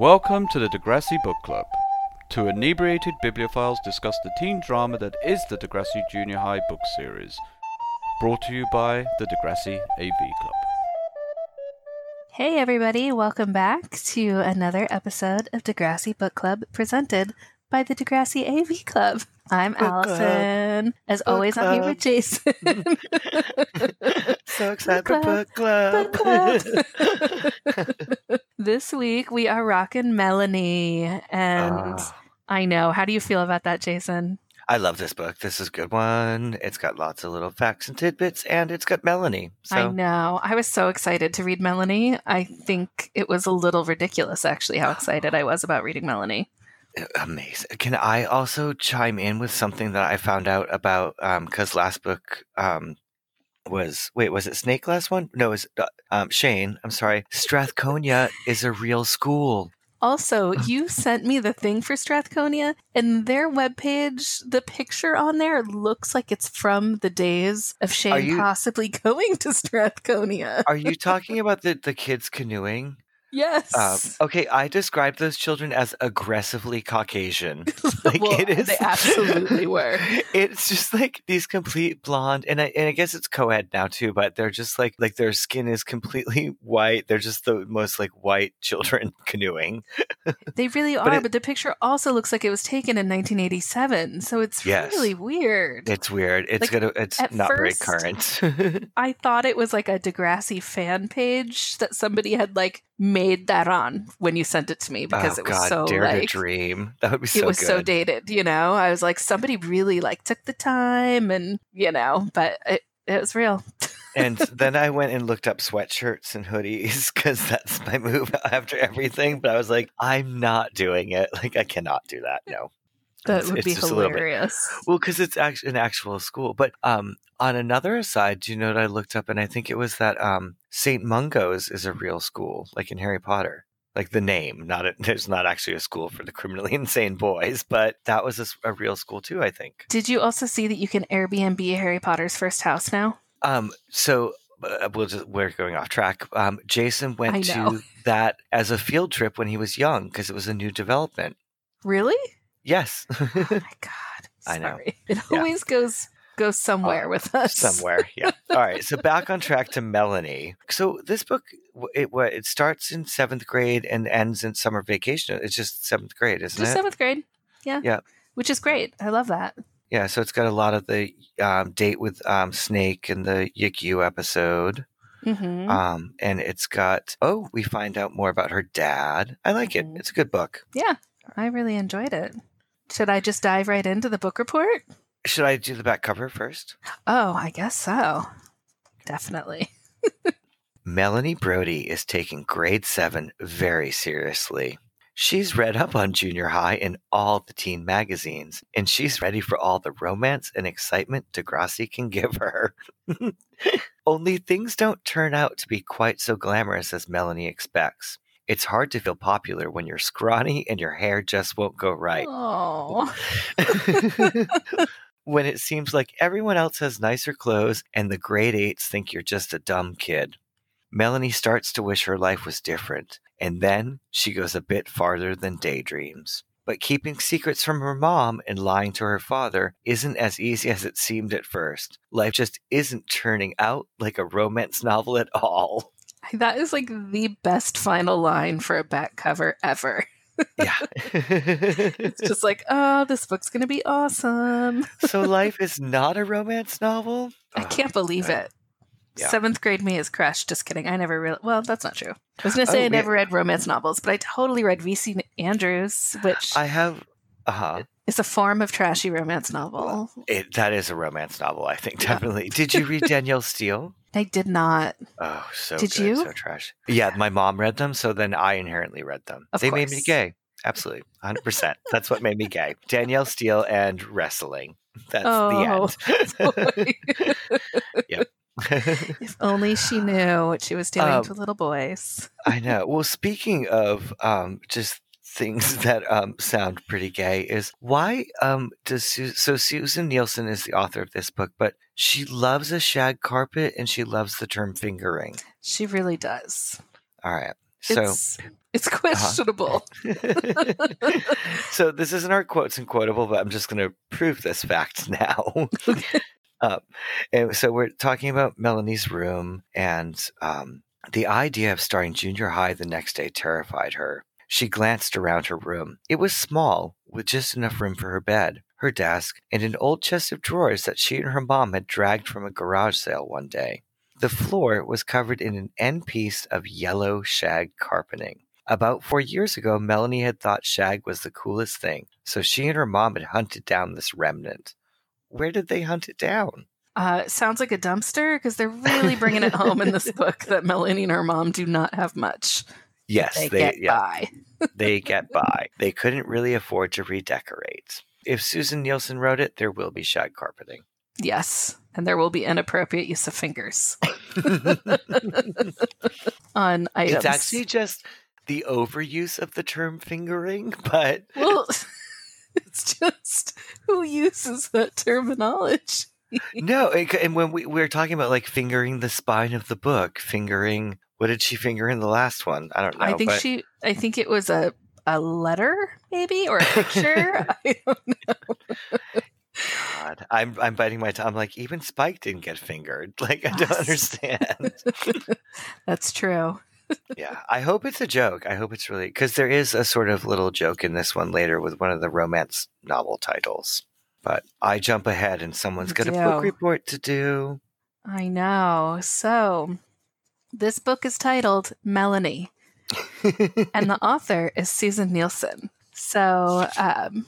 Welcome to the Degrassi Book Club. Two inebriated bibliophiles discuss the teen drama that is the Degrassi Junior High book series. Brought to you by the Degrassi AV Club. Hey, everybody, welcome back to another episode of Degrassi Book Club presented by the Degrassi AV Club. I'm Book club. Allison. As Book always, I'm here with Jason. so excited Book for club. book club. Book club. this week we are rocking Melanie. And Ah, I know. How do you feel about that, Jason? I love this book. This is a good one. It's got lots of little facts and tidbits, and it's got Melanie. I know. I was so excited to read Melanie. I think it was a little ridiculous, actually, how excited I was about reading Melanie. amazing. Can I also chime in with something that I found out about? Because last book um, was wait, was it Snake? Last one? No, it was uh, um, Shane. I'm sorry. Strathcona is a real school. Also, you sent me the thing for Strathcona, and their webpage, the picture on there looks like it's from the days of Shane you- possibly going to Strathcona. Are you talking about the the kids canoeing? Yes. Um, okay, I describe those children as aggressively Caucasian. Like Well, it is, they absolutely were. It's just like these complete blonde, and I and I guess it's co-ed now too. But they're just like like their skin is completely white. They're just the most like white children canoeing. They really are, But but, the picture also looks like it was taken in 1987, so it's Yes. really weird. It's weird. It's Like, gonna. It's not first- very current. I thought it was like a Degrassi fan page that somebody had like made that on when you sent it to me because oh it was God, so dare like to dream. That would be so it was good. so dated, you know. I was like, somebody really like took the time, and you know, but it it was real. and then I went and looked up sweatshirts and hoodies because that's my move after everything. But I was like, I'm not doing it. Like, I cannot do that. No. That It's- would be just a little bit- hilarious. Well, because it's actually an actual school. But um, on another aside, do you know what I looked up? And I think it was that um, St. Mungo's is a real school, like in Harry Potter. Like the name, not a, there's not actually a school for the criminally insane boys, but that was a real school too. I think. Did you also see that you can Airbnb Harry Potter's first house now? Um, so uh, we'll just we're going off track. Um, Jason went to that as a field trip when he was young because it was a new development. Really? Yes, Oh my god! I know. Sorry. It Yeah. always goes goes somewhere Oh, with us. somewhere. Yeah. All right. So back on track to Melanie. So this book, it what it starts in seventh grade and ends in summer vacation. It's just seventh grade, isn't Just it? seventh grade. Yeah. Yeah. Which is great. I love that. Yeah. So it's got a lot of the um, date with um, Snake and the Yick Yu episode. hmm Um, and it's got oh, we find out more about her dad. I like Mhm. it. It's a good book. yeah, I really enjoyed it. Should I just dive right into the book report? Should I do the back cover first? Oh, I guess so. Definitely. Melanie Brody is taking grade seven very seriously. She's read up on junior high in all the teen magazines, and she's ready for all the romance and excitement Degrassi can give her. Only things don't turn out to be quite so glamorous as Melanie expects. It's hard to feel popular when you're scrawny and your hair just won't go right. When it seems like everyone else has nicer clothes and the grade eights think you're just a dumb kid. Melanie starts to wish her life was different, and then she goes a bit farther than daydreams. But keeping secrets from her mom and lying to her father isn't as easy as it seemed at first. Life just isn't turning out like a romance novel at all. That is like the best final line for a back cover ever. Yeah. It's just like, oh, this book's gonna be awesome. so life is not a romance novel? I Oh, can't believe it. Yeah. Seventh grade me is crushed. Just kidding. I never really. Well, that's not true. I was gonna oh, say Oh, I never wait. read romance novels, but I totally read V.C. Andrews, which I have uh huh. It's a form of trashy romance novel. It, that is a romance novel, I think, Yeah. definitely. Did you read Danielle Steel? I did not. Oh, so Did good, you? so trash. Yeah, my mom read them, so then I inherently read them. Of they made me gay. Absolutely. 100%. That's what made me gay. Danielle Steel and wrestling. That's Oh, the end. if only she knew what she was doing Um, to little boys. I know. Well, speaking of um, just things that um, sound pretty gay, is why um, does Su- so Susin Nielsen is the author of this book, but she loves a shag carpet and she loves the term fingering. She really does. All right. So, it's it's questionable. so this isn't our quotes and quotable, but I'm just going to prove this fact now. um, and so we're talking about Melanie's room, and um, the idea of starting junior high the next day terrified her. She glanced around her room. It was small, with just enough room for her bed, her desk, and an old chest of drawers that she and her mom had dragged from a garage sale one day. The floor was covered in an end piece of yellow shag carpeting. About four years ago, Melanie had thought shag was the coolest thing, so she and her mom had hunted down this remnant. Where did they hunt it down? Uh, sounds like a dumpster because they're really bringing it home in this book that Melanie and her mom do not have much. Yes, They, they, get yeah, by. they get by. They couldn't really afford to redecorate. If Susin Nielsen wrote it, there will be shag carpeting. Yes, and there will be inappropriate use of fingers on items. It's actually just the overuse of the term fingering, but well, it's just who uses that terminology. no. it- And when we, we were talking about like fingering the spine of the book, fingering what did she finger in the last one? I don't know. I think but she. I think it was a a letter, maybe, or a picture. I don't know. God, I'm I'm biting my tongue. I'm like, even Spike didn't get fingered. Like, I don't understand. That's true. yeah, I hope it's a joke. I hope it's really because there is a sort of little joke in this one later with one of the romance novel titles. But I jump ahead, and someone's got a book report to do. I know. So, this book is titled Melanie, and the author is Susin Nielsen. So, um,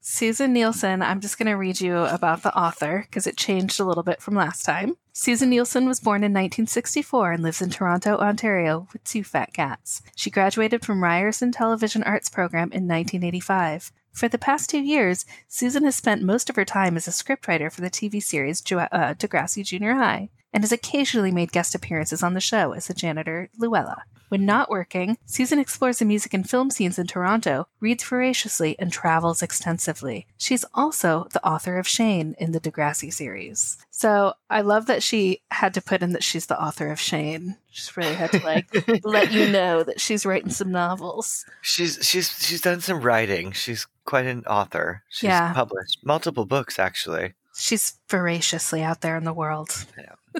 Susin Nielsen, I'm just going to read you about the author because it changed a little bit from last time. Susin Nielsen was born in 1964 and lives in Toronto, Ontario, with two fat cats. She graduated from Ryerson Television Arts Program in 1985. For the past two years, Susin has spent most of her time as a scriptwriter for the TV series Jo- uh, Degrassi Junior High and has occasionally made guest appearances on the show as the janitor Luella. When not working, Susin explores the music and film scenes in Toronto, reads voraciously, and travels extensively. She's also the author of Shane in the Degrassi series. So I love that she had to put in that she's the author of Shane. She's really had to like let you know that she's writing some novels. She's she's she's done some writing. She's quite an author. She's Yeah. published multiple books actually. She's voraciously out there in the world.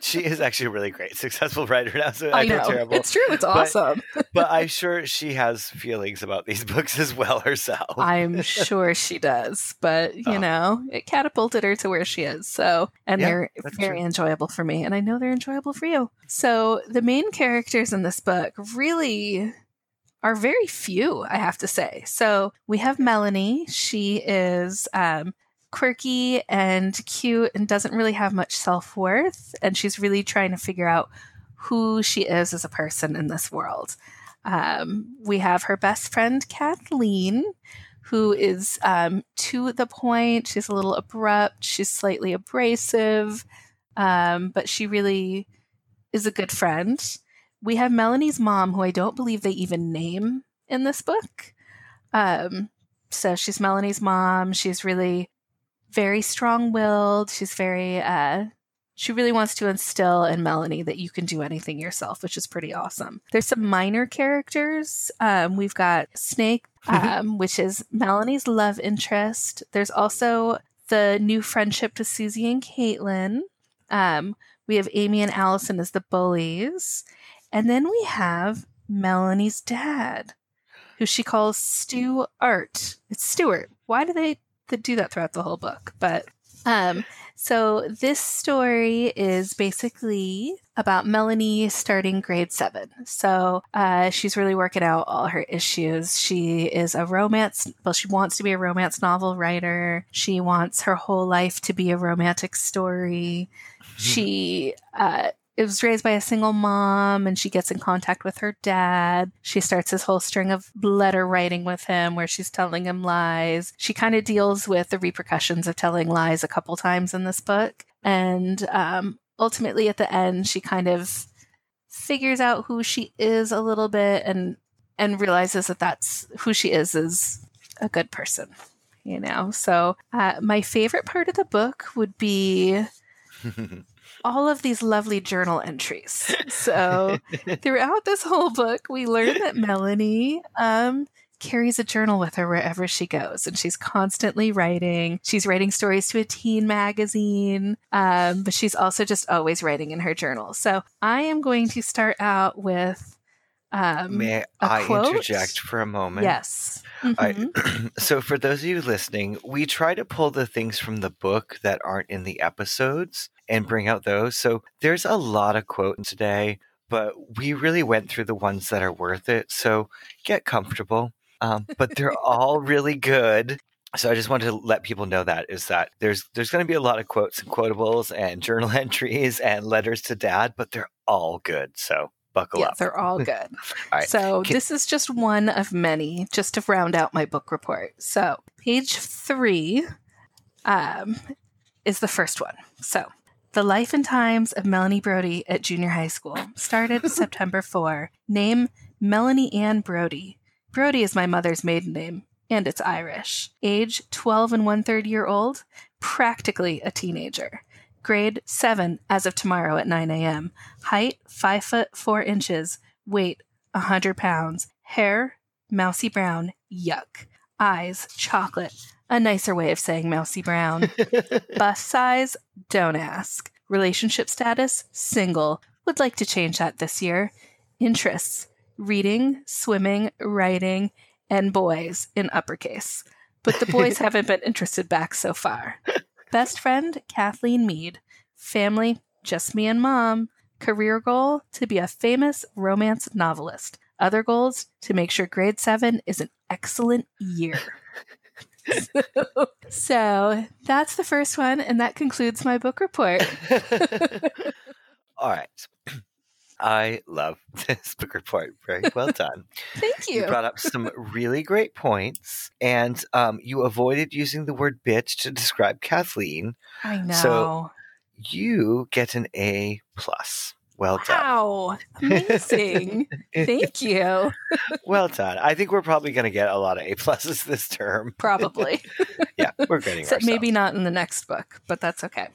She is actually a really great, successful writer now. So I I know. terrible. It's true. It's awesome. but I'm sure she has feelings about these books as well herself. I'm sure she does, but you Oh. know, it catapulted her to where she is. So, and Yeah, they're very true. enjoyable for me, and I know they're enjoyable for you. So, the main characters in this book really are very few, I have to say. So, we have Melanie. She is um, quirky and cute and doesn't really have much self worth, and she's really trying to figure out who she is as a person in this world. Um, we have her best friend, Kathleen, who is um, to the point. She's a little abrupt, she's slightly abrasive, um, but she really is a good friend. We have Melanie's mom, who I don't believe they even name in this book. Um, so she's Melanie's mom. She's really very strong willed. She's very, uh, she really wants to instill in Melanie that you can do anything yourself, which is pretty awesome. There's some minor characters. Um, we've got Snake, um, which is Melanie's love interest. There's also the new friendship to Susie and Caitlin. Um, we have Amy and Allison as the bullies. And then we have Melanie's dad, who she calls Stu Art. It's Stuart. Why do they, they do that throughout the whole book? But um, so this story is basically about Melanie starting grade seven. So uh, she's really working out all her issues. She is a romance, well, she wants to be a romance novel writer. She wants her whole life to be a romantic story. She uh, was raised by a single mom and she gets in contact with her dad. She starts this whole string of letter writing with him where she's telling him lies. She kind of deals with the repercussions of telling lies a couple times in this book. And um, ultimately, at the end, she kind of figures out who she is a little bit and and realizes that that's who she is is a good person you know so uh, my favorite part of the book would be all of these lovely journal entries. So throughout this whole book, we learn that Melanie um, carries a journal with her wherever she goes, and she's constantly writing. She's writing stories to a teen magazine, um, but she's also just always writing in her journal. So I am going to start out with. Um, May I quote? interject for a moment? Yes. Right. Mhm. so, for those of you listening, we try to pull the things from the book that aren't in the episodes and bring out those. So, there's a lot of quotes today, but we really went through the ones that are worth it. So, get comfortable. Um, but they're all really good. So I just wanted to let people know that is that there's there's going to be a lot of quotes and quotables and journal entries and letters to dad, but they're all good. So buckle Yeah, up. they're all good. All right. So Can- this is just one of many, just to round out my book report. So page three um, is the first one. So the life and times of Melanie Brody at junior high school started September 4. Name Melanie Ann Brody. Brody is my mother's maiden name, and it's Irish. Age 12 and one third year old, practically a teenager. Grade 7 as of tomorrow at 9 a.m. Height 5 foot 4 inches. Weight 100 pounds. Hair mousy brown. Yuck. Eyes chocolate. A nicer way of saying mousy brown. Bust size? Don't ask. Relationship status? Single. Would like to change that this year. Interests? Reading, swimming, writing, and boys in uppercase. But the boys haven't been interested back so far. Best friend? Kathleen Mead. Family? Just me and mom. Career goal? To be a famous romance novelist. Other goals? To make sure grade seven is an excellent year. so that's the first one, and that concludes my book report. all right. I love this book report. Very well done. Thank You you. brought up some really great points, and um, you avoided using the word bitch to describe Kathleen. I know. So- You get an A plus. Well done. wow. Amazing. Thank you. Well done. I think we're probably going to get a lot of A pluses this term. Probably. Yeah, we're getting Except maybe not in the next book, but that's okay.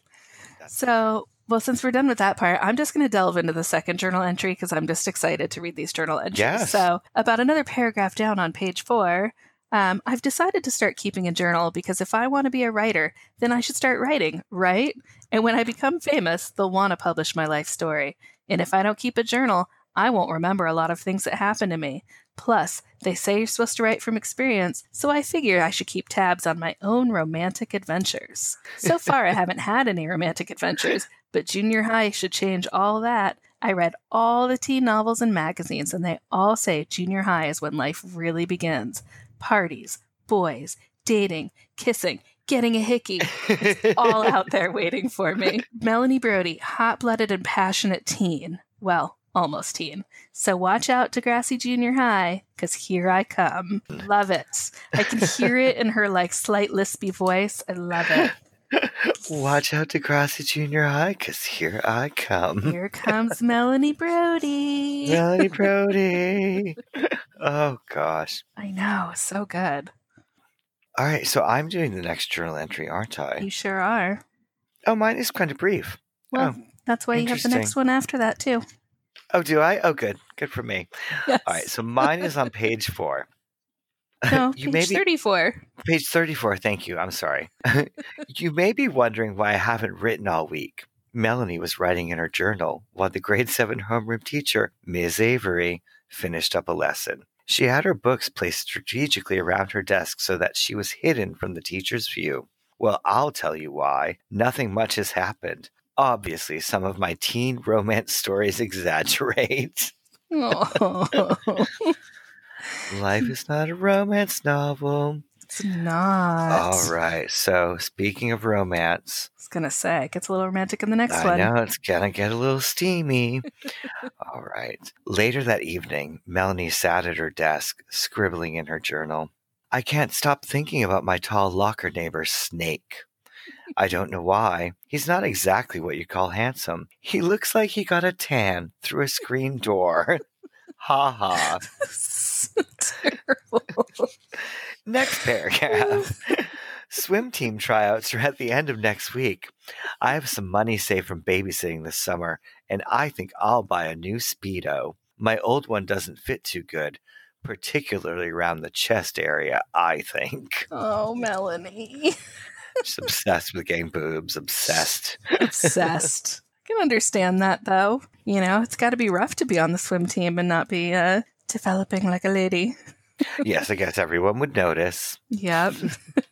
That's- So, well, since we're done with that part, I'm just going to delve into the second journal entry because I'm just excited to read these journal entries. Yes. So, about another paragraph down on page four, um, I've decided to start keeping a journal because if I want to be a writer, then I should start writing, right? And when I become famous, they'll want to publish my life story. And if I don't keep a journal, I won't remember a lot of things that happened to me. Plus, they say you're supposed to write from experience, so I figure I should keep tabs on my own romantic adventures. So far, I haven't had any romantic adventures, but junior high should change all that. I read all the teen novels and magazines, and they all say junior high is when life really begins parties, boys, dating, kissing, getting a hickey. It's all out there waiting for me. Melanie Brody, hot blooded and passionate teen. Well, almost teen. So watch out, Degrassi Junior High, because here I come. Love it. I can hear it in her like slight lispy voice. I love it. Watch out, Degrassi Junior High, because here I come. Here comes Melanie Brody. Melanie Brody. oh, gosh. I know, so good. All right, so I'm doing the next journal entry, aren't I? You sure are. Oh, mine is kind of brief. Well, oh, that's why you have the next one after that too. Oh, do I? Oh, good. Good for me. Yes. All right, so mine is on page four. No, you page may be, 34. page 34. Thank you. I'm sorry. you may be wondering why I haven't written all week. Melanie was writing in her journal while the grade seven homeroom teacher, Ms. Avery, finished up a lesson. She had her books placed strategically around her desk so that she was hidden from the teacher's view. Well, I'll tell you why. Nothing much has happened. Obviously, some of my teen romance stories exaggerate. Life is not a romance novel. it's not. All right. So, speaking of romance, I was gonna say it gets a little romantic in the next I one. know it's gonna get a little steamy. All right. Later that evening, Melanie sat at her desk, scribbling in her journal. I can't stop thinking about my tall locker neighbor, Snake. I don't know why. He's not exactly what you call handsome. He looks like he got a tan through a screen door. ha ha. So terrible. Next paragraph. swim team tryouts are at the end of next week. I have some money saved from babysitting this summer, and I think I'll buy a new Speedo. My old one doesn't fit too good, particularly around the chest area, I think. Oh, Melanie. She's obsessed with getting boobs, obsessed. Obsessed. I can understand that though. You know, it's got to be rough to be on the swim team and not be uh, developing like a lady. yes, I guess everyone would notice. Yep.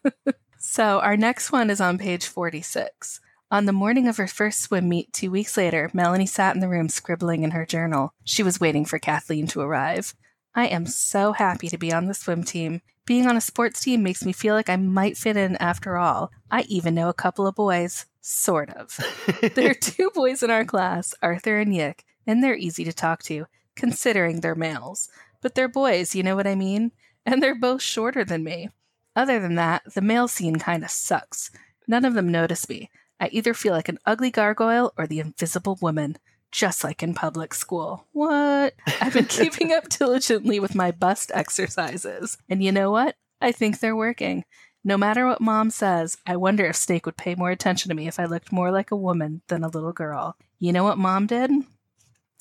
so our next one is on page 46. On the morning of her first swim meet two weeks later, Melanie sat in the room scribbling in her journal. She was waiting for Kathleen to arrive. I am so happy to be on the swim team. Being on a sports team makes me feel like I might fit in after all. I even know a couple of boys. Sort of. there are two boys in our class, Arthur and Yick, and they're easy to talk to, considering they're males. But they're boys, you know what I mean? And they're both shorter than me. Other than that, the male scene kinda sucks. None of them notice me. I either feel like an ugly gargoyle or the invisible woman just like in public school. What? I've been keeping up diligently with my bust exercises. And you know what? I think they're working. No matter what mom says, I wonder if Snake would pay more attention to me if I looked more like a woman than a little girl. You know what mom did?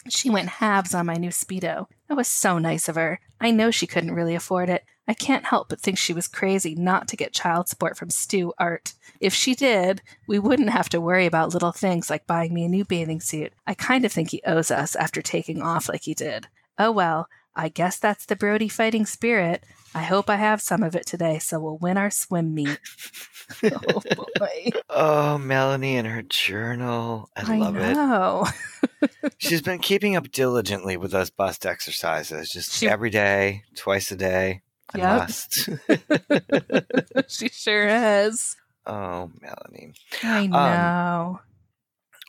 She went halves on my new Speedo. That was so nice of her. I know she couldn't really afford it. I can't help but think she was crazy not to get child support from Stu Art. If she did, we wouldn't have to worry about little things like buying me a new bathing suit. I kind of think he owes us after taking off like he did. Oh well, I guess that's the Brody fighting spirit. I hope I have some of it today so we'll win our swim meet. oh boy. Oh, Melanie and her journal. I, I love it. know. She's been keeping up diligently with those bust exercises, just She- every day, twice a day. I Yep. must. she sure has. oh, Melanie. I Um, know.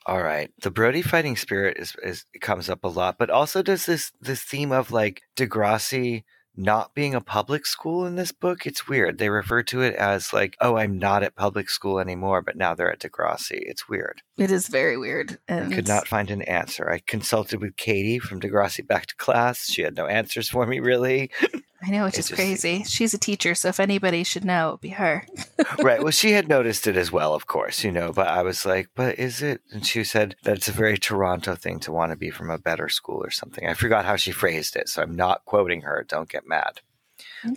All right. The Brody fighting spirit is, is comes up a lot, but also does this this theme of like Degrassi not being a public school in this book. It's weird. They refer to it as like, oh, I'm not at public school anymore, but now they're at Degrassi. It's weird. it is very weird. I And could not find an answer. I consulted with Katie from Degrassi Back to Class. She had no answers for me, really. I know, which it is just- crazy. She's a teacher, so if anybody should know, it would be her. right. Well, she had noticed it as well, of course, you know, but I was like, but is it? And she said that it's a very Toronto thing to want to be from a better school or something. I forgot how she phrased it, so I'm not quoting her. Don't get mad.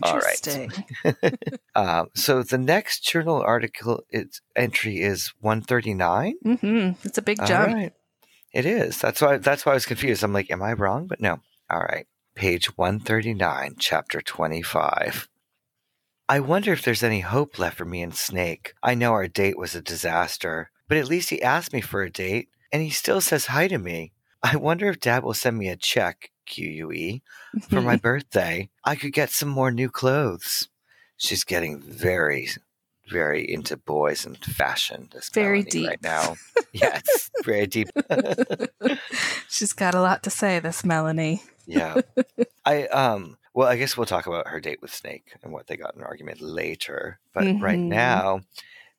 All right. Interesting. Um, so the next journal article its entry is 139. hmm It's a big jump. right. It is. That's why. That's why I was confused. I'm like, am I wrong? But no. All right. Page 139, chapter 25. I wonder if there's any hope left for me and Snake. I know our date was a disaster, but at least he asked me for a date, and he still says hi to me. I wonder if Dad will send me a check, QUE, for my birthday. I could get some more new clothes. She's getting very, very into boys and fashion. This Very Melanie deep. right now. yes, very deep. She's got a lot to say, this Melanie. Yeah, I um. Well, I guess we'll talk about her date with Snake and what they got in an argument later. But right Mhm. now,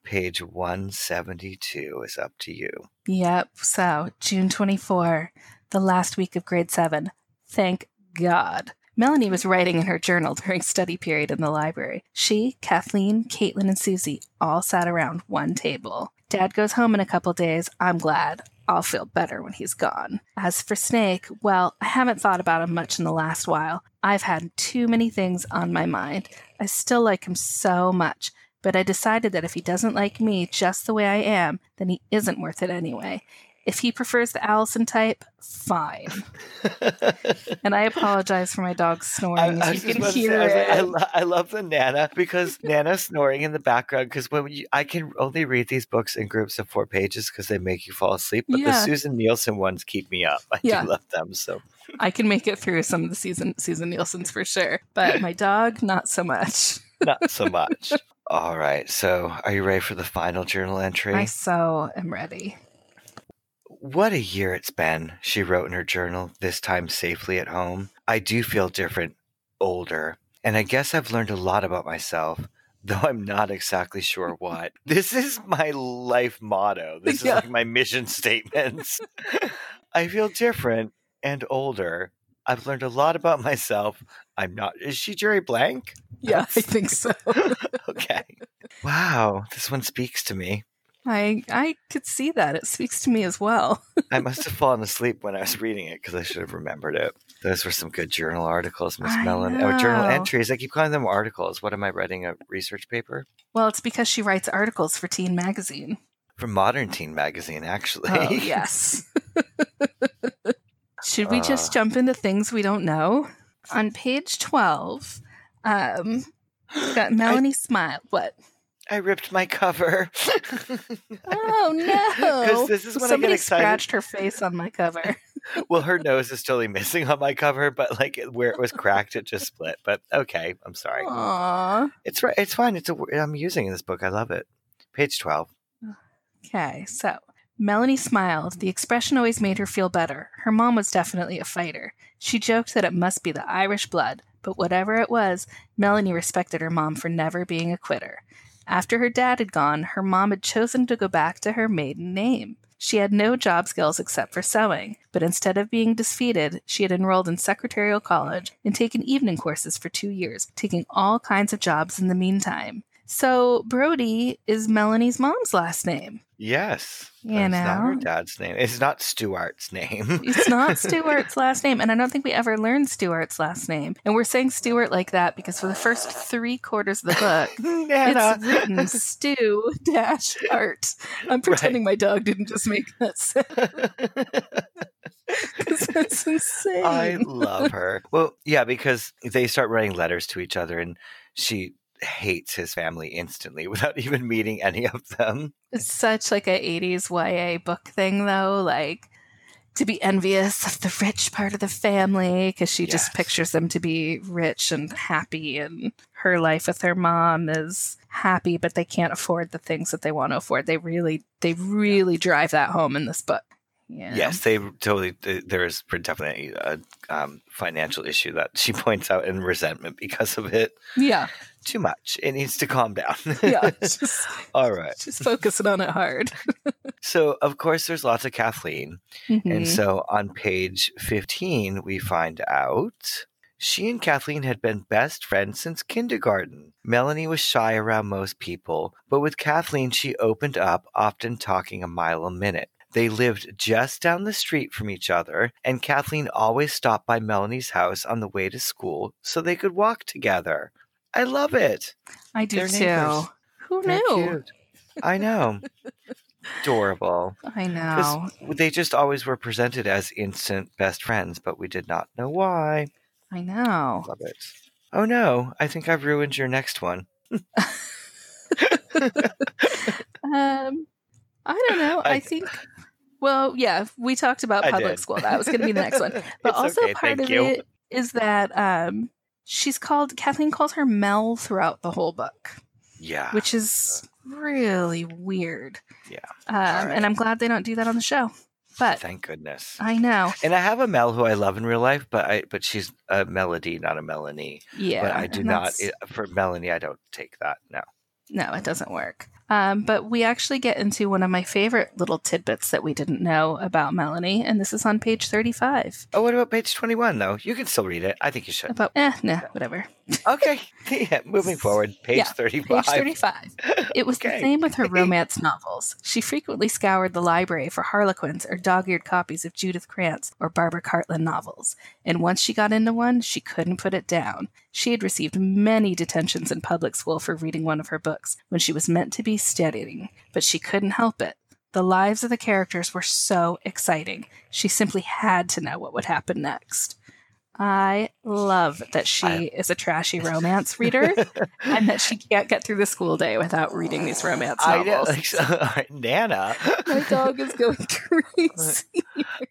page one seventy two is up to you. Yep. So, June 24, the last week of grade seven. Thank God. Melanie was writing in her journal during study period in the library. She, Kathleen, Caitlin, and Susie all sat around one table. Dad goes home in a couple days. I'm glad. I'll feel better when he's gone. As for Snake, well, I haven't thought about him much in the last while. I've had too many things on my mind. I still like him so much, but I decided that if he doesn't like me just the way I am, then he isn't worth it anyway. If he prefers the Allison type, fine. And I apologize for my dog snoring. I, I you can to say, hear I, was like, I, it. lo- I love the Nana because Nana's snoring in the background. Because when you, I can only read these books in groups of four pages because they make you fall asleep. But the Susin Nielsen ones keep me up. I Yeah. do love them. So I can make it through some of the season Susin Nielsen's for sure, but my dog not so much. not so much. All right. So are you ready for the final journal entry? I so am ready. What a year it's been, she wrote in her journal, this time safely at home. I do feel different, older, and I guess I've learned a lot about myself, though I'm not exactly sure what. This is my life motto. This Yeah. is like my mission statements. I feel different and older. I've learned a lot about myself. I'm not. Is she Jerry Blank? Yeah, I think so. Okay. Wow, this one speaks to me. I I could see that. It speaks to me as well. I must have fallen asleep when I was reading it because I should have remembered it. Those were some good journal articles, Miss I Mellon. Oh, journal entries. I keep calling them articles. What am I writing? A research paper? Well, it's because she writes articles for Teen Magazine. For Modern Teen Magazine, actually. Oh, yes. Should we just Uh. jump into things we don't know? On page 12, um, got Melanie Smile. What? I ripped my cover. Oh, no. Because this is when Somebody I get excited. scratched her face on my cover. Well, her nose is totally missing on my cover, but like where it was cracked, it just split. But okay, I'm sorry. Aww. It's right. It's fine. It's a. I'm using in this book. I love it. Page twelve. Okay, so Melanie smiled. The expression always made her feel better. Her mom was definitely a fighter. She joked that it must be the Irish blood, but whatever it was, Melanie respected her mom for never being a quitter. After her dad had gone, her mom had chosen to go back to her maiden name. She had no job skills except for sewing, but instead of being defeated, she had enrolled in secretarial college and taken evening courses for two years, taking all kinds of jobs in the meantime. So, Brody is Melanie's mom's last name. Yes. You That's not her dad's name. It's not Stuart's name. It's not Stuart's last name, and I don't think we ever learned Stuart's last name. And we're saying Stuart like that because for the first three quarters of the book, it's written Stu dash Art. I'm pretending my dog didn't just make that sound because that's insane. I love her. Well, yeah, because they start writing letters to each other, and she hates his family instantly without even meeting any of them. It's such like a 80s YA book thing, though. Like to be envious of the rich part of the family because she just pictures them to be rich and happy, and her life with her mom is happy, but they can't afford the things that they want to afford. They really, they really drive that home in this book. Yeah. Yes, they totally. th- There is definitely a um, financial issue that she points out and resentment because of it. Yeah. Too much. It needs to calm down. Yeah. just, All right. just focusing on it hard. So, of course, there's lots of Kathleen. And Mhm. so on page 15, we find out she and Kathleen had been best friends since kindergarten. Melanie was shy around most people, but with Kathleen, she opened up, often talking a mile a minute. They lived just down the street from each other, and Kathleen always stopped by Melanie's house on the way to school so they could walk together. I love it. I do They're too. neighbors. Who They're knew? cute. I know. Adorable. I know. They just always were presented as instant best friends, but we did not know why. I know. Love it. Oh no, I think I've ruined your next one. Um, I don't know. I, I- think. Well, yeah, we talked about I public did. school. That was going to be the next one. But It's also okay, part of you. it is that um, she's called Kathleen calls her Mel throughout the whole book, Yeah. which is really weird. Yeah. Um, right. And I'm glad they don't do that on the show. But Thank goodness. I know. And I have a Mel who I love in real life, but I but she's a Melody, not a Melanie. Yeah. but I do not it, for Melanie. I don't take that. No. No, it doesn't work. Um, but we actually get into one of my favorite little tidbits that we didn't know about Melanie, and this is on page 35. Oh, what about page twenty-one though? You can still read it. I think you should. About, eh, nah, whatever. Okay. yeah, moving forward. Page Yeah, thirty-five. Page 35. It was the same with her romance novels. She frequently scoured the library for Harlequins or dog eared copies of Judith Krantz or Barbara Cartland novels. And once she got into one, she couldn't put it down. She had received many detentions in public school for reading one of her books when she was meant to be studying, but she couldn't help it. The lives of the characters were so exciting. She simply had to know what would happen next. I love that she I- is a trashy romance reader and that she can't get through the school day without reading these romance I know, novels. so- Nana. My dog is going crazy.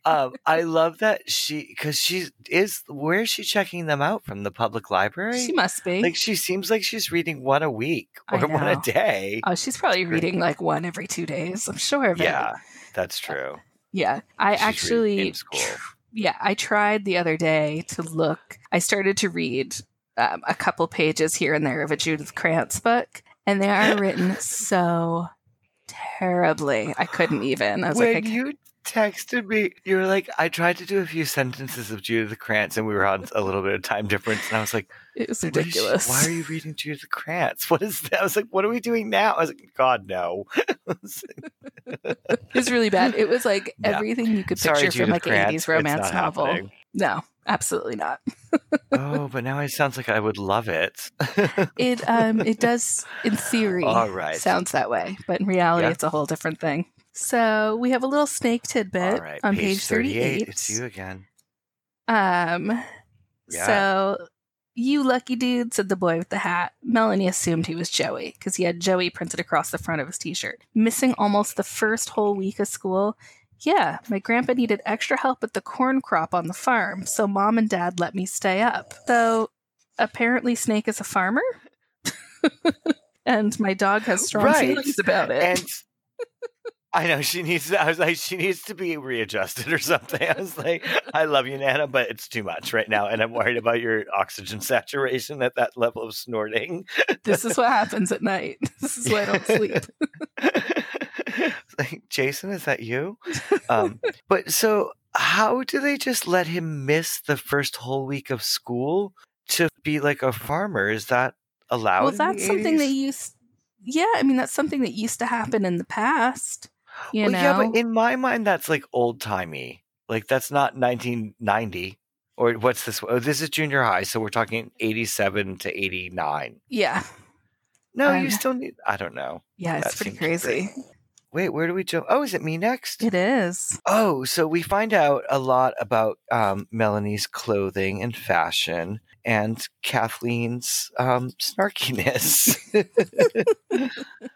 um, I love that she because she is. Where is she checking them out from? The public library. She must be. like she seems like she's reading one a week or one a day. oh, she's probably reading like one every two days. I'm sure of it. yeah, that's true. Yeah. I She's actually. Yeah, I tried the other day to look. I started to read um, a couple pages here and there of a Judith Krantz book, and they are written so terribly. I couldn't even. I was when like, I you texted me. You were like, I tried to do a few sentences of Judith Krantz, and we were on a little bit of time difference. And I was like, It was "What is she- ridiculous. why are you reading Judith Krantz? What is that? I was like, what are we doing now? I was like, God, no. It was really bad. It was like everything you could picture Judith from like an 80s romance novel. happening. No, absolutely not. oh, but now it sounds like I would love it. It um it does in theory All right. sounds that way, but in reality Yeah. it's a whole different thing. So we have a little snake tidbit right, on page, page 38. It's you again. Um Yeah. so you lucky dude, said the boy with the hat. Melanie assumed he was Joey because he had Joey printed across the front of his t shirt. Missing almost the first whole week of school. Yeah, my grandpa needed extra help with the corn crop on the farm, so mom and dad let me stay up. So apparently, Snake is a farmer. and my dog has strong Right. feelings about it. And I know she needs. I was like, she needs to be readjusted or something. I was like, I love you, Nana, but it's too much right now, and I'm worried about your oxygen saturation at that level of snorting. this is what happens at night. This is why I don't sleep. like, Jason, is that you? Um, but so, how do they just let him miss the first whole week of school to be like a farmer? Is that allowed? well, that's something that 80s? used. Yeah, I mean that's something that used to happen in the past. You well, know, yeah, but in my mind, that's like old timey. Like that's not 1990 or what's this? Oh, this is junior high, so we're talking 87 to 89. yeah, No, Um, you still need. I don't know. yeah, it's That pretty crazy. Wait, where do we jump? Oh, is it me next? It is. Oh, so we find out a lot about um, Melanie's clothing and fashion and Kathleen's um, snarkiness.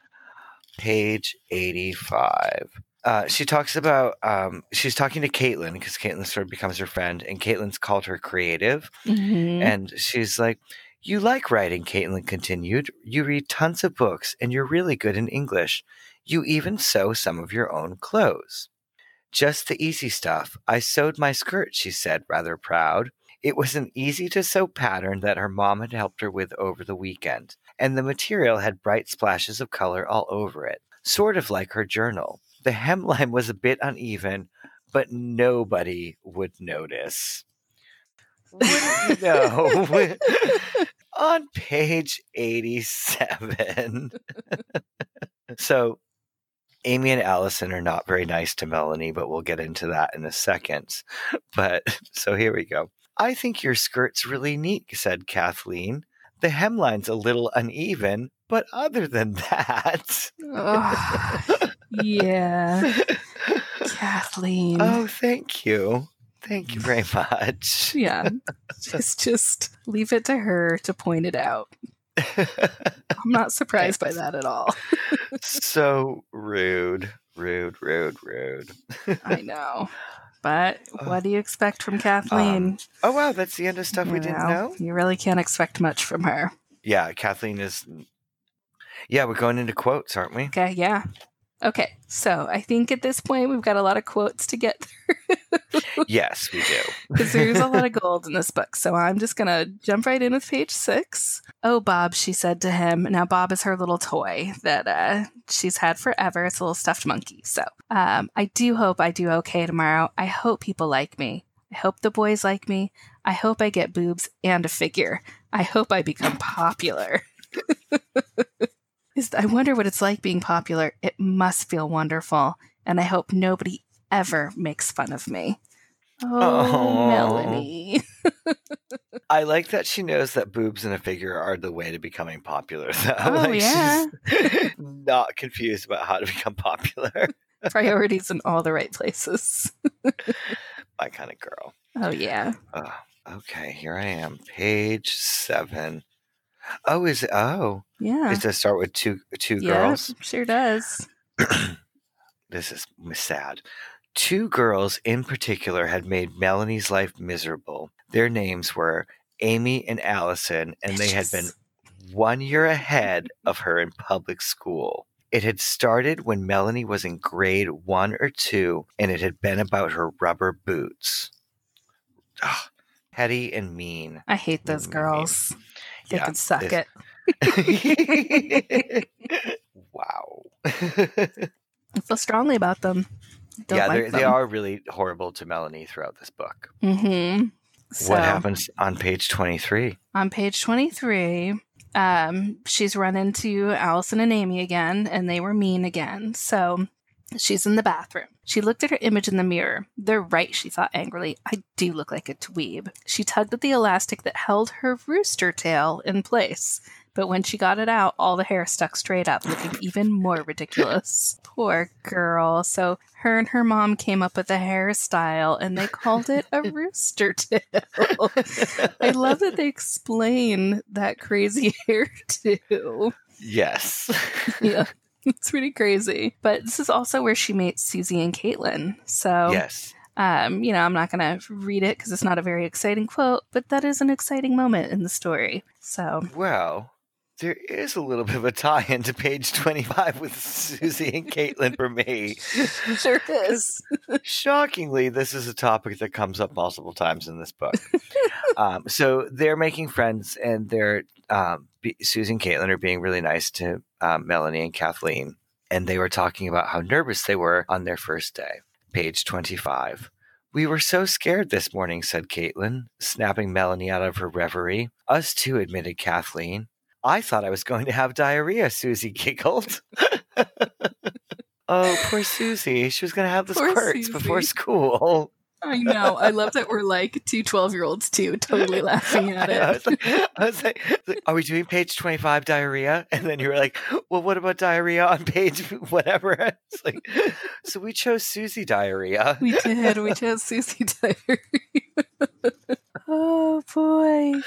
Page 85. Uh, she talks about, um, she's talking to Caitlin because Caitlin sort of becomes her friend, and Caitlin's called her creative. Mhm. And she's like, You like writing, Caitlin continued. You read tons of books and you're really good in English. You even sew some of your own clothes. Just the easy stuff. I sewed my skirt, she said, rather proud. It was an easy to sew pattern that her mom had helped her with over the weekend, and the material had bright splashes of color all over it, sort of like her journal. The hemline was a bit uneven, but nobody would notice. Wouldn't know? On page 87. so, Amy and Allison are not very nice to Melanie, but we'll get into that in a second. But so here we go. I think your skirt's really neat, said Kathleen. The hemline's a little uneven, but other than that. Ugh, yeah, Kathleen. oh, thank you. Thank you very much. Yeah, just just leave it to her to point it out. I'm not surprised by that at all. so rude, rude, rude, rude. I know. But uh, what do you expect from Kathleen? Um, oh wow, that's the end of stuff we You didn't know. You really can't expect much from her. Yeah, Kathleen is. Yeah, we're going into quotes, aren't we? Okay, yeah. Okay, so I think at this point we've got a lot of quotes to get through yes, we do. because there's a lot of gold in this book. So I'm just gonna jump right in with page six. Oh, Bob, she said to him. Now Bob is her little toy that uh, she's had forever. It's a little stuffed monkey. So um, I do hope I do okay tomorrow. I hope people like me. I hope the boys like me. I hope I get boobs and a figure. I hope I become popular. I wonder what it's like being popular. It must feel wonderful. And I hope nobody ever makes fun of me. Oh, Aw. Melanie. I like that she knows that boobs and a figure are the way to becoming popular. Though. Oh, Like, yeah. she's not confused about how to become popular. Priorities in all the right places. My kind of girl. Oh, yeah. Oh, okay, here I am. Page seven. Oh, is it? Oh, Yeah. it start with two two yeah, girls? sure does. this is sad. Two girls in particular had made Melanie's life miserable. Their names were Amy and Allison, and they had been one year ahead of her in public school. It had started when Melanie was in grade one or two, and it had been about her rubber boots. Ugh, petty and mean. I hate those Mm, girls. They yeah, can suck it. wow. I feel strongly about them. Don't yeah, like they're- they are really horrible to Melanie throughout this book. Mm-hmm. So, what happens on page 23? on page 23 um, she's run into allison and amy again and they were mean again so she's in the bathroom. She looked at her image in the mirror. They're right she thought angrily. I do look like a dweeb. She tugged at the elastic that held her rooster tail in place. But when she got it out all the hair stuck straight up looking even more ridiculous. Poor girl. So her and her mom came up with a hairstyle and they called it a rooster tail. I love that they explain that crazy hairdo. Yes. Yeah, it's pretty crazy. But this is also where she meets Susie and Caitlin. So, yes. um, you know, I'm not going to read it because it's not a very exciting quote, but that is an exciting moment in the story. So, Well, there is a little bit of a tie into page 25 with Susie and Caitlin for me. sure is. Shockingly, this is a topic that comes up multiple times in this book. um, so they're making friends, and they're um, be, Susie and Caitlin are being really nice to um, Melanie and Kathleen, and they were talking about how nervous they were on their first day. Page twenty-five. We were so scared this morning," said Caitlin, snapping Melanie out of her reverie. Us too," admitted Kathleen. I thought I was going to have diarrhea, Susie giggled. oh, poor Susie. She was going to have the Poor squirts before school. I know. I love that we're like two 12 year olds too, totally laughing at I it. was, like, I was like, are we doing page 25 diarrhea? And then you were like, well, what about diarrhea on page whatever? It's like, so we chose Susie diarrhea. We did. We chose Susie Diary. Oh boy.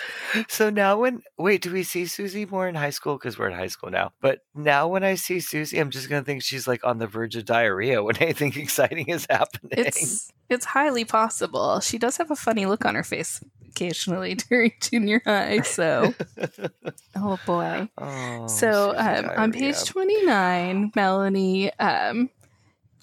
So now when, wait, do we see Susie more in high school? Because we're in high school now. But now when I see Susie, I'm just going to think she's like on the verge of diarrhea when anything exciting is happening. It's it's highly possible. She does have a funny look on her face occasionally during junior high. So, oh boy. oh, so um, on page twenty nine, Melanie um,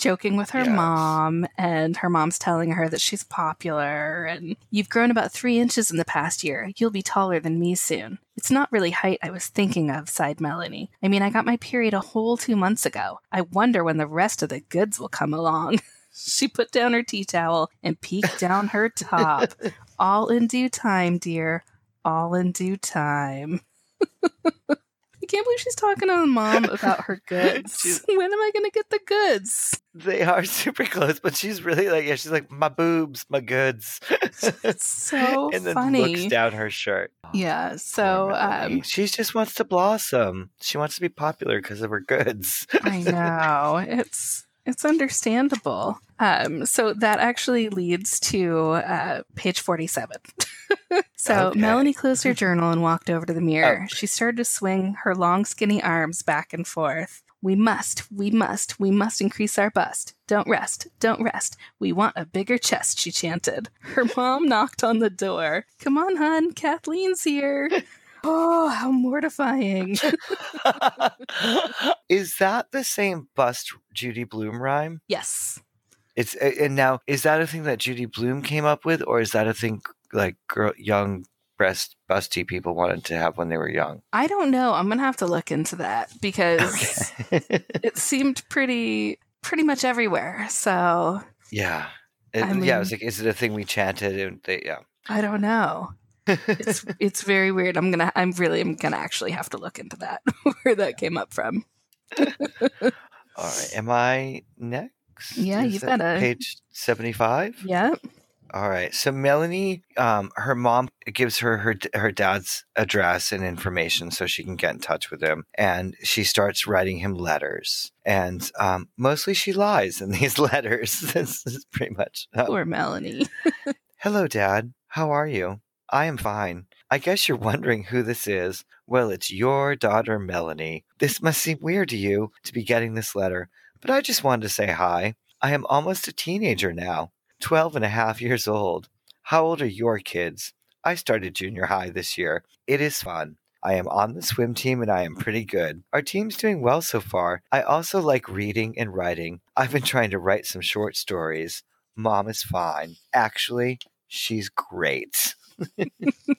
joking with her Yes. mom, and her mom's telling her that she's popular and you've grown about three inches in the past year. You'll be taller than me soon. It's not really height I was thinking of, sighed Melanie. I mean, I got my period a whole two months ago. I wonder when the rest of the goods will come along. She put down her tea towel and peeked down her top. All in due time, dear. All in due time. Can't believe she's talking to the mom about her goods. When am I going to get the goods? They are super close, but she's really like, yeah, she's like, my boobs, my goods. It's so and then funny. looks down her shirt. Yeah, so um, she just wants to blossom. She wants to be popular because of her goods. I know it's it's understandable. Um, so that actually leads to uh, page forty-seven. so Okay. Melanie closed her journal and walked over to the mirror. Oh. She started to swing her long, skinny arms back and forth. We must, we must, we must increase our bust. Don't rest, don't rest. We want a bigger chest, she chanted. Her mom knocked on the door. Come on, hun, Kathleen's here. Oh, how mortifying. is that the same bust Judy Blume rhyme? yes. It's and now is that a thing that Judy Blume came up with, or is that a thing like girl, young breast busty people wanted to have when they were young? I don't know. I'm gonna have to look into that because Okay. it seemed pretty pretty much everywhere. So yeah. It- I yeah, I was like, is it a thing we chanted? And they, yeah. I don't know. It's it's very weird. I'm gonna I'm really I'm gonna actually have to look into that where that came up from. All right. Am I next? Yeah, Is you've got a- page seventy-five. Yeah. All right. So Melanie, um, her mom gives her her her dad's address and information so she can get in touch with him, and she starts writing him letters. And um, mostly she lies in these letters. this is pretty much. uh, Poor Melanie. Hello, Dad. How are you? I am fine. I guess you're wondering who this is. Well, it's your daughter, Melanie. This must seem weird to you to be getting this letter, but I just wanted to say hi. I am almost a teenager now, 12 and a half years old. How old are your kids? I started junior high this year. It is fun. I am on the swim team and I am pretty good. Our team's doing well so far. I also like reading and writing. I've been trying to write some short stories. Mom is fine. Actually, she's great.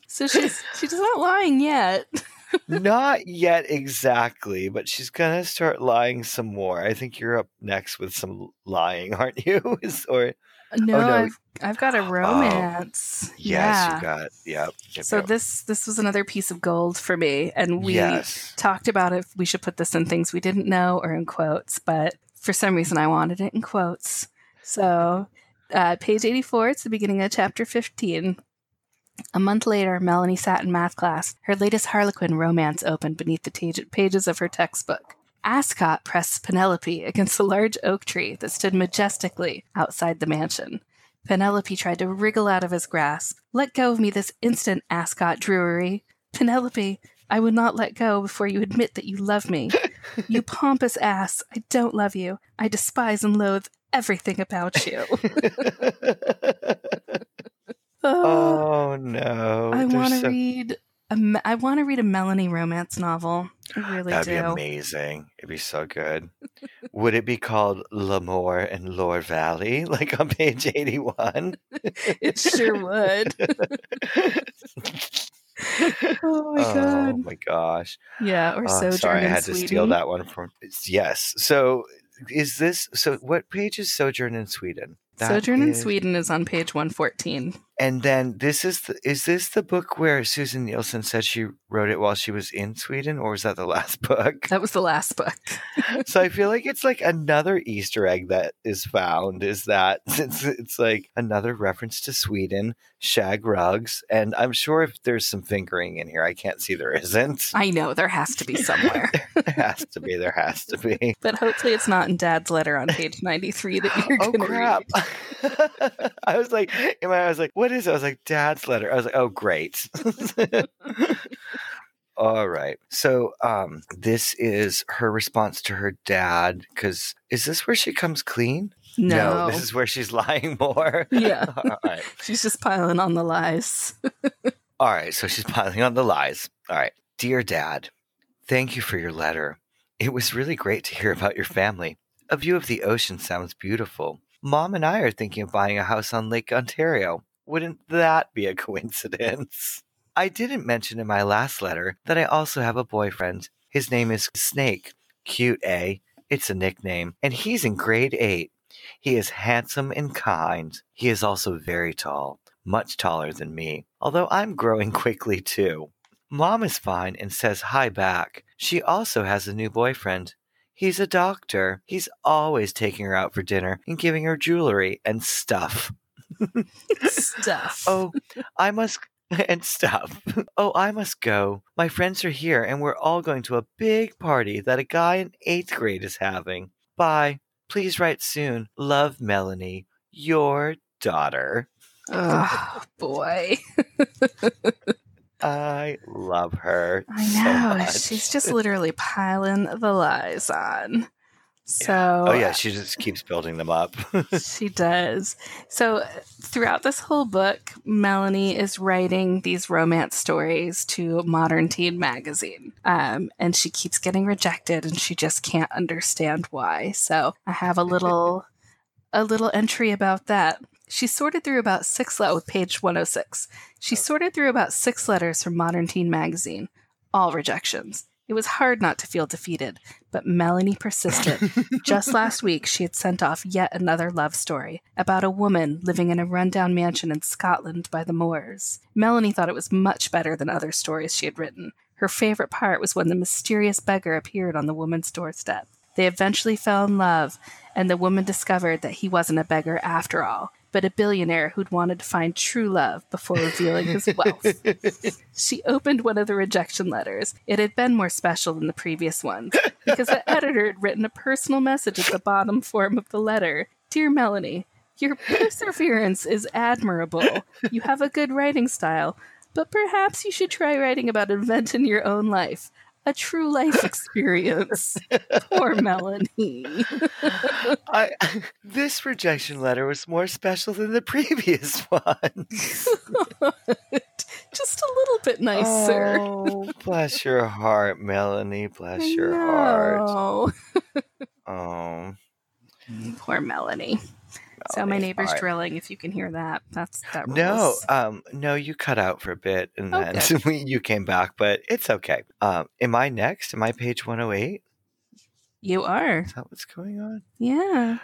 So she's she's not lying yet. Not yet exactly, but she's gonna start lying some more. I think you're up next with some lying, aren't you? Or No, no. I've, I've got a romance. yes, yeah. you got yep. yep, so yep. this this was another piece of gold for me, and we yes. talked about if we should put this in things we didn't know or in quotes, but for some reason I wanted it in quotes. So, uh, page 84, it's the beginning of chapter 15. A month later, Melanie sat in math class. Her latest Harlequin romance opened beneath the ta- pages of her textbook. Ascot pressed Penelope against a large oak tree that stood majestically outside the mansion. Penelope tried to wriggle out of his grasp. Let go of me this instant, Ascot Drury. Penelope, I would not let go before you admit that you love me. you pompous ass, I don't love you. I despise and loathe everything about you. Oh, oh no! I want to so- read. A, I want to read a Melanie romance novel. I really That'd do. be amazing. It'd be so good. Would it be called L'Amour and Lore Valley, like on page eighty-one? It sure would. Oh my oh god! oh my gosh! Yeah, or Oh, Sojourn sorry, I in had Sweden. to steal that one from. Yes. So, is this so? What page is Sojourn in Sweden? That Sojourn in is- Sweden is on page 114. And then this is the, is this the book where Susin Nielsen said she wrote it while she was in Sweden, or was that the last book? That was the last book. so I feel like it's like another Easter egg that is found is that it's, it's like another reference to Sweden, shag rugs, and I'm sure if there's some fingering in here, I can't see there isn't. I know there has to be somewhere, there has to be. There has to be. but hopefully it's not in Dad's letter on page 93 that you're Oh gonna crap! read. I was like, in my, I was like, what is it? I was like, Dad's letter. I was like, oh great. All right. So, um, this is her response to her dad. Because is this where she comes clean? No, this is where she's lying more. Yeah. All right. she's just piling on the lies. All right. So she's piling on the lies. All right. Dear Dad, thank you for your letter. It was really great to hear about your family. A view of the ocean sounds beautiful. Mom and I are thinking of buying a house on Lake Ontario. Wouldn't that be a coincidence? I didn't mention in my last letter that I also have a boyfriend. His name is Snake. Cute, eh? It's a nickname. And he's in grade 8. He is handsome and kind. He is also very tall, much taller than me, although I'm growing quickly too. Mom is fine and says hi back. She also has a new boyfriend. He's a doctor. He's always taking her out for dinner and giving her jewelry and stuff. Stuff. Oh, I must. And stuff. Oh, I must go. My friends are here and we're all going to a big party that a guy in eighth grade is having. Bye. Please write soon. Love, Melanie. Your daughter. Oh boy. I love her. I so know. much. She's just literally piling the lies on. So Oh, yeah, she just keeps building them up. she does. So throughout this whole book, Melanie is writing these romance stories to Modern Teen Magazine. Um, and she keeps getting rejected and she just can't understand why. So I have a little a little entry about that. She sorted through about six le- with page 106. She sorted through about six letters from Modern Teen Magazine, all rejections. It was hard not to feel defeated, but Melanie persisted. Just last week, she had sent off yet another love story about a woman living in a rundown mansion in Scotland by the moors. Melanie thought it was much better than other stories she had written. Her favorite part was when the mysterious beggar appeared on the woman's doorstep. They eventually fell in love, and the woman discovered that he wasn't a beggar after all, but a billionaire who'd wanted to find true love before revealing his wealth. She opened one of the rejection letters. It had been more special than the previous ones because the editor had written a personal message at the bottom form of the letter Dear Melanie, your perseverance is admirable. You have a good writing style, but perhaps you should try writing about an event in your own life. A true life experience. Poor Melanie. I, this rejection letter was more special than the previous one. Just a little bit nicer. Oh, bless your heart, Melanie. Bless your heart. Oh, Poor Melanie. So my neighbor's right. drilling. If you can hear that, that's that. No, um, no, you cut out for a bit and Oh, then you came back, but it's okay. Um, am I next? Am I page 108? you are. Is that what's going on? Yeah.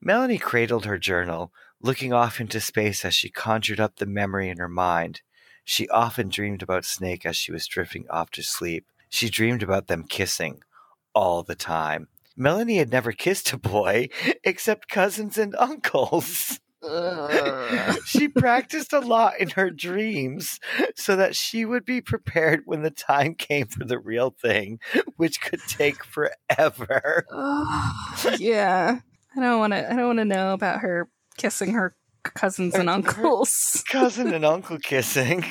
Melanie cradled her journal, looking off into space as she conjured up the memory in her mind. She often dreamed about Snake as she was drifting off to sleep. She dreamed about them kissing all the time. Melanie had never kissed a boy except cousins and uncles. she practiced a lot in her dreams so that she would be prepared when the time came for the real thing, which could take forever. Oh, yeah. I don't want to. I don't want to know about her kissing her cousins and uncles. cousin and uncle kissing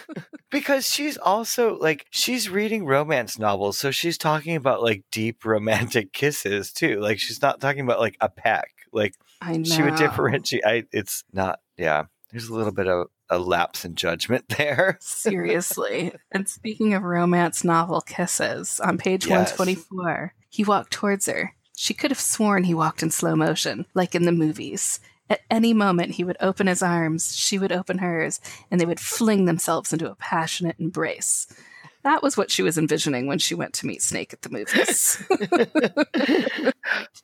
because she's also like she's reading romance novels so she's talking about like deep romantic kisses too like she's not talking about like a peck like I know. she would differentiate I, it's not yeah there's a little bit of a lapse in judgment there Seriously. and speaking of romance novel kisses, on page Yes. 124, he walked towards her. She could have sworn he walked in slow motion, like in the movies. At any moment, he would open his arms, she would open hers, and they would fling themselves into a passionate embrace. That was what she was envisioning when she went to meet Snake at the movies.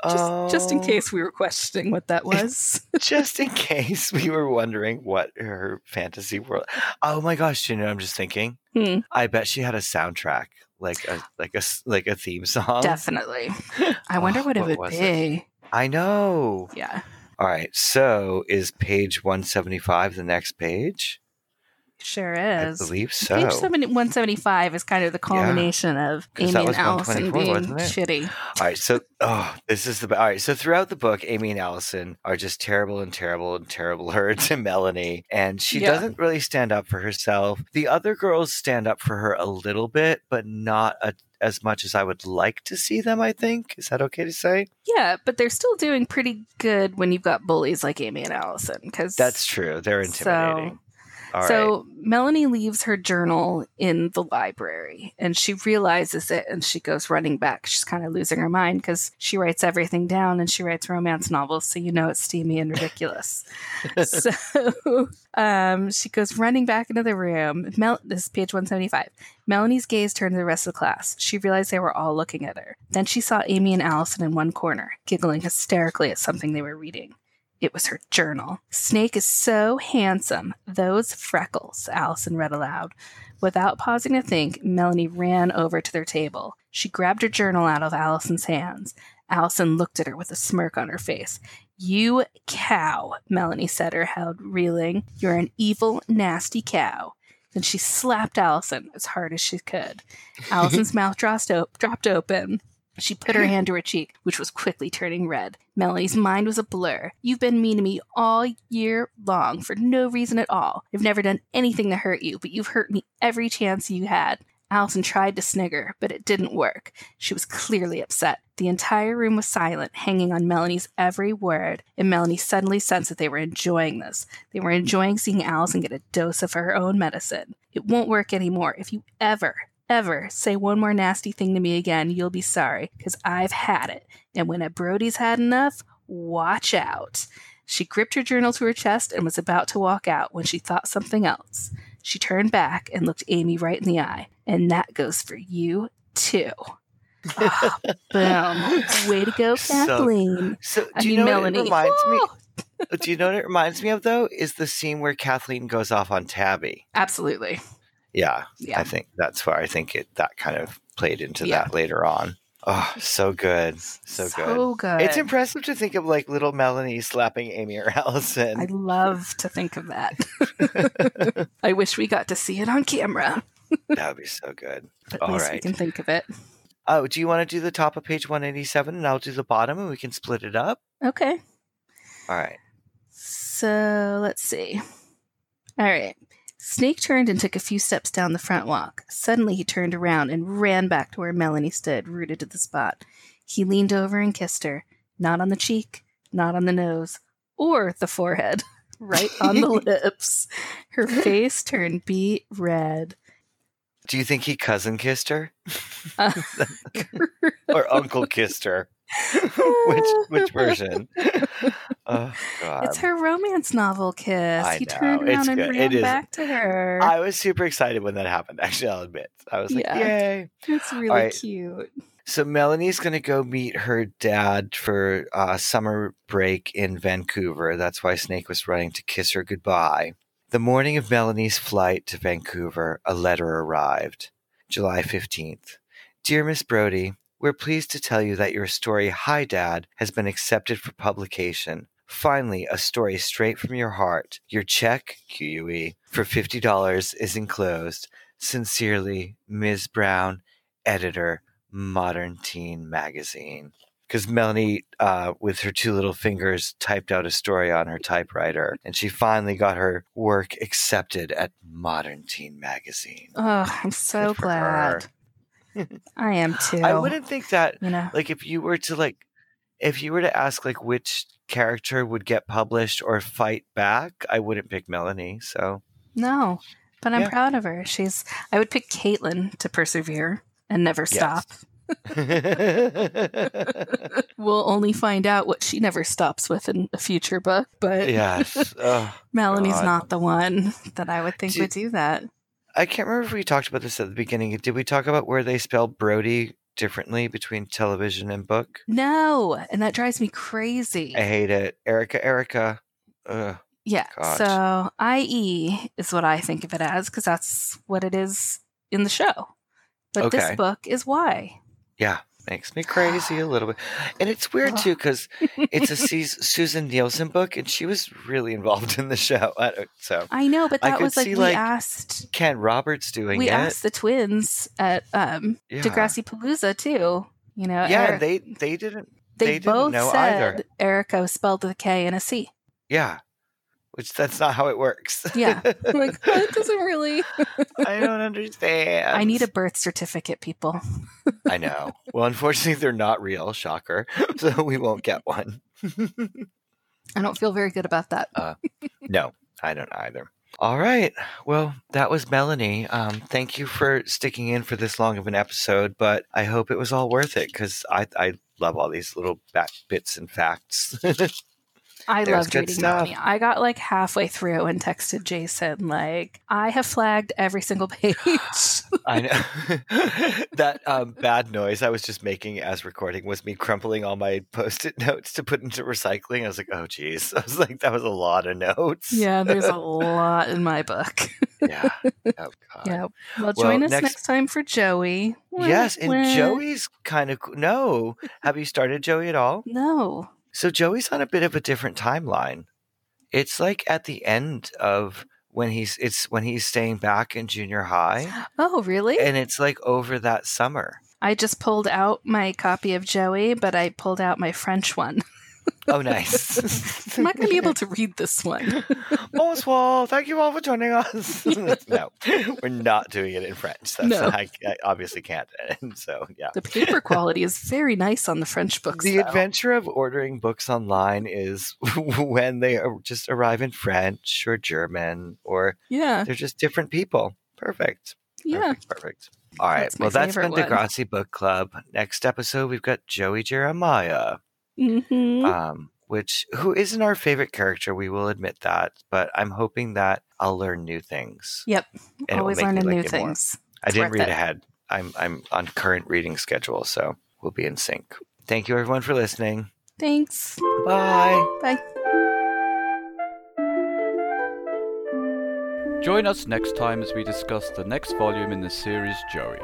just, just in Oh, case we were questioning what that was. just in case we were wondering what her fantasy world oh my gosh you know i'm just thinking Hmm. i bet she had a soundtrack like a like a like a theme song Definitely. I wonder Oh, what it what would be. it? i know Yeah. All right so is page 175 the next page Sure i is. believe so Page 70, 175 is kind of the culmination of Amy and Allison being shitty. all right so oh this is the all right so throughout the book amy and allison are just terrible and terrible and terribler to melanie and she Yeah. doesn't really stand up for herself the other girls stand up for her a little bit but not a, as much as i would like to see them i think is that okay to say Yeah, but they're still doing pretty good when you've got bullies like Amy and Allison. Because that's true they're intimidating All right. so Melanie leaves her journal in the library and she realizes it and she goes running back. She's kind of losing her mind because she writes everything down and she writes romance novels, so you know it's steamy and ridiculous. so um, she goes running back into the room. Mel- this is page 175. Melanie's gaze turned to the rest of the class. She realized they were all looking at her. Then she saw Amy and Allison in one corner, giggling hysterically at something they were reading. It was her journal. Snake is so handsome. Those freckles, Allison read aloud. Without pausing to think, Melanie ran over to their table. She grabbed her journal out of Allison's hands. Allison looked at her with a smirk on her face. You cow, Melanie said, her head reeling. You're an evil, nasty cow. Then she slapped Allison as hard as she could. Allison's mouth dropped, op- dropped open. She put her hand to her cheek, which was quickly turning red. Melanie's mind was a blur. You've been mean to me all year long for no reason at all. I've never done anything to hurt you, but you've hurt me every chance you had. Allison tried to snigger, but it didn't work. She was clearly upset. The entire room was silent, hanging on Melanie's every word, and Melanie suddenly sensed that they were enjoying this. They were enjoying seeing Allison get a dose of her own medicine. It won't work anymore. If you ever, ever say one more nasty thing to me again, you'll be sorry, because I've had it. And when a Brody's had enough, watch out. She gripped her journal to her chest and was about to walk out when she thought something else. She turned back and looked Amy right in the eye. And that goes for you, too. Ah, boom. Way to go, Kathleen. so do I you mean, know Melanie. what it reminds me do you know what it reminds me of though is the scene where kathleen goes off on tabby Absolutely. Yeah Yeah. I think that's where I think it that kind of played into Yeah. that later on. Oh, so good. So, good. So good. It's impressive to think of like little Melanie slapping Amy or Allison. I love to think of that. I wish we got to see it on camera, that would be so good. at All least we can think of it. Oh, do you want to do the top of page 187 and I'll do the bottom and we can split it up? Okay. All right. So let's see. All right. Snake turned and took a few steps down the front walk. Suddenly, he turned around and ran back to where Melanie stood, rooted to the spot. He leaned over and kissed her, not on the cheek, not on the nose, or the forehead, right on the lips. Her face turned beet red. Do you think he cousin kissed her Uh, or uncle kissed her? which which version? Oh God. It's her romance novel kiss. I he know, turned around it's and good. It ran back to her. I was super excited when that happened. Actually, I'll admit. I was like, Yeah. "Yay!" it's really right. cute. So Melanie's going to go meet her dad for uh, summer break in Vancouver. That's why Snake was running to kiss her goodbye. The morning of Melanie's flight to Vancouver, a letter arrived. July 15th. Dear Miss Brody, we're pleased to tell you that your story, Hi Dad, has been accepted for publication. Finally, a story straight from your heart. Your check, QUE, for $50 is enclosed. Sincerely, Ms. Brown, editor, Modern Teen Magazine. Because Melanie, uh, with her two little fingers, typed out a story on her typewriter, and she finally got her work accepted at Modern Teen Magazine. Oh, I'm so glad. I am too. I wouldn't think that, you know. like, if you were to like, if you were to ask like which character would get published or fight back, I wouldn't pick Melanie. So No, but I'm Yeah. proud of her. She's. I would pick Caitlin to persevere and never stop. We'll only find out what she never stops with in a future book, but yes. Ugh. Oh, Melanie's God. not the one that I would think would do that. I can't remember if we talked about this at the beginning. Did we talk about where they spell Brody differently between television and book? No, and that drives me crazy. I hate it. Erica, Erica. Ugh. Yeah. God. So IE is what I think of it as because that's what it is in the show. But Okay. this book is Y. Yeah, makes me crazy a little bit. And it's weird too because it's a Susin Nielsen book, and she was really involved in the show. I So I know, but that was like we like, asked Ken Roberts doing we it. asked the twins at um Yeah. Degrassi Palooza too. You know, yeah, Eric- they they didn't. they, they didn't both know said either. Erica was spelled with a K and a C. Yeah, which that's not how it works. Yeah. I'm like that doesn't really. I don't understand. I need a birth certificate, people. I know. Well, unfortunately, they're not real. Shocker. So we won't get one. I don't feel very good about that. No, I don't either. All right. Well, that was Melanie. Um, thank you for sticking in for this long of an episode, but I hope it was all worth it because I, I love all these little back bits and facts. I There's loved reading stuff. I got like halfway through and texted Jason like, I have flagged every single page. I know that um, bad noise I was just making as recording was me crumpling all my post-it notes to put into recycling. I was like, oh, geez. I was like, that was a lot of notes. yeah, there's a lot in my book. yeah. Oh, God. yeah. Well, Well, join us next- next, time for Joey. Yes, and. Joey's kind of no. Have you started Joey at all? No. So Joey's on a bit of a different timeline. It's like at the end of when he's it's when he's staying back in junior high, Oh, really? and it's like over that summer. I just pulled out my copy of Joey, but I pulled out my French one. Oh, nice. I'm not going to be able to read this one. Bonsoir. Thank you all for joining us. no, we're not doing it in French. That's No. I, I obviously can't. And so yeah. The paper quality is very nice on the French books. The though. adventure of ordering books online is when they just arrive in French or German or Yeah, they're just different people. Perfect. yeah. Perfect. Perfect. All right. That's well, that's been one. Degrassi Book Club. Next episode, we've got Joey Jeremiah, hmm um, which who isn't our favorite character. We will admit that, but I'm hoping that I'll learn new things. Yep. and it will Always make me learning like new more. things. I didn't read it. ahead. I'm I'm on current reading schedule, so we'll be in sync. Thank you, everyone, for listening. Thanks. Bye. Bye. Join us next time as we discuss the next volume in the series Joey.